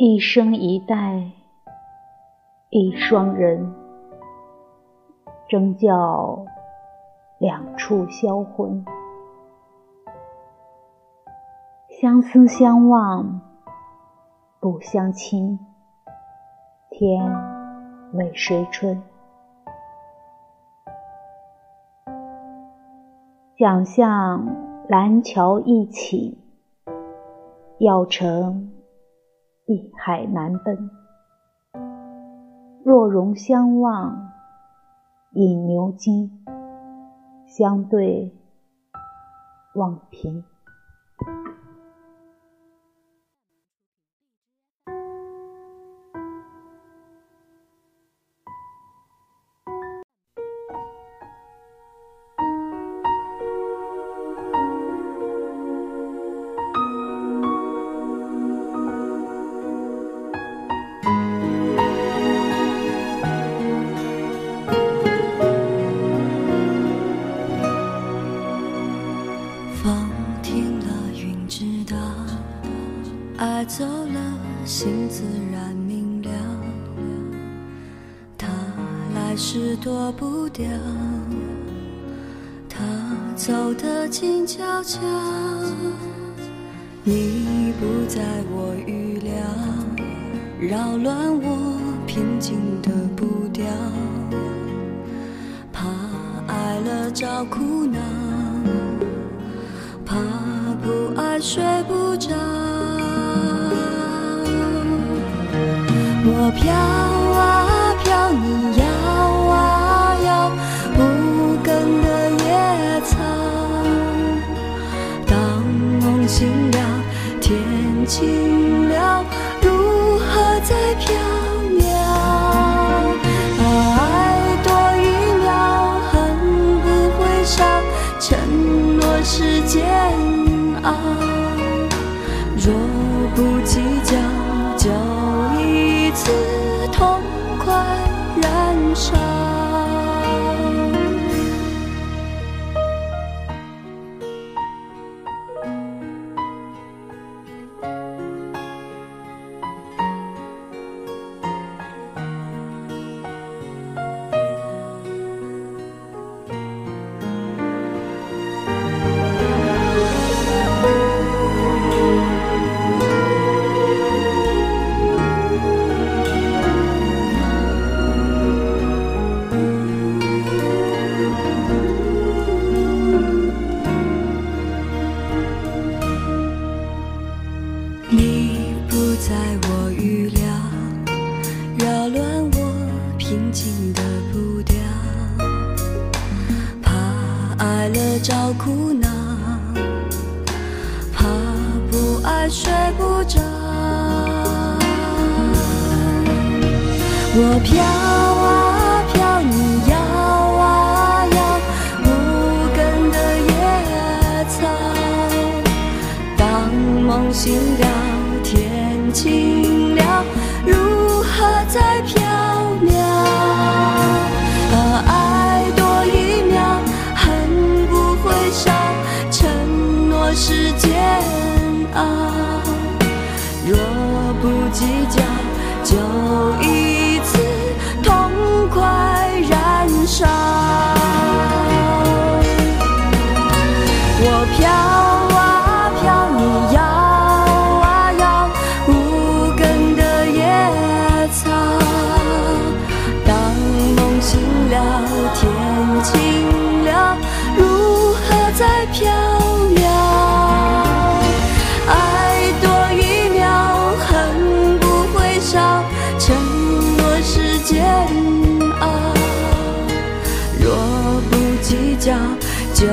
一生一代，一双人，争教两处销魂。相思相望不相亲，天为谁春？想象蓝桥一起，要乘碧海难奔。若容相望饮牛津，相对望平。风停了，云知道爱走了，心自然明了。他来时躲不掉，他走得静悄悄。你不在我预料，扰乱我平静的步调。怕爱了找苦恼，怕不爱睡不着。我飘若不计较，就一次。痛快燃烧。平静的步调。怕爱了找苦恼，怕不爱睡不着。我飘啊飘，你摇啊摇，无根的野草。当梦醒了。天晴计较就一次痛快燃烧。我飘啊飘你摇啊摇无根的野草。当梦醒了天晴了如何再飘承诺是煎熬。若不计较，就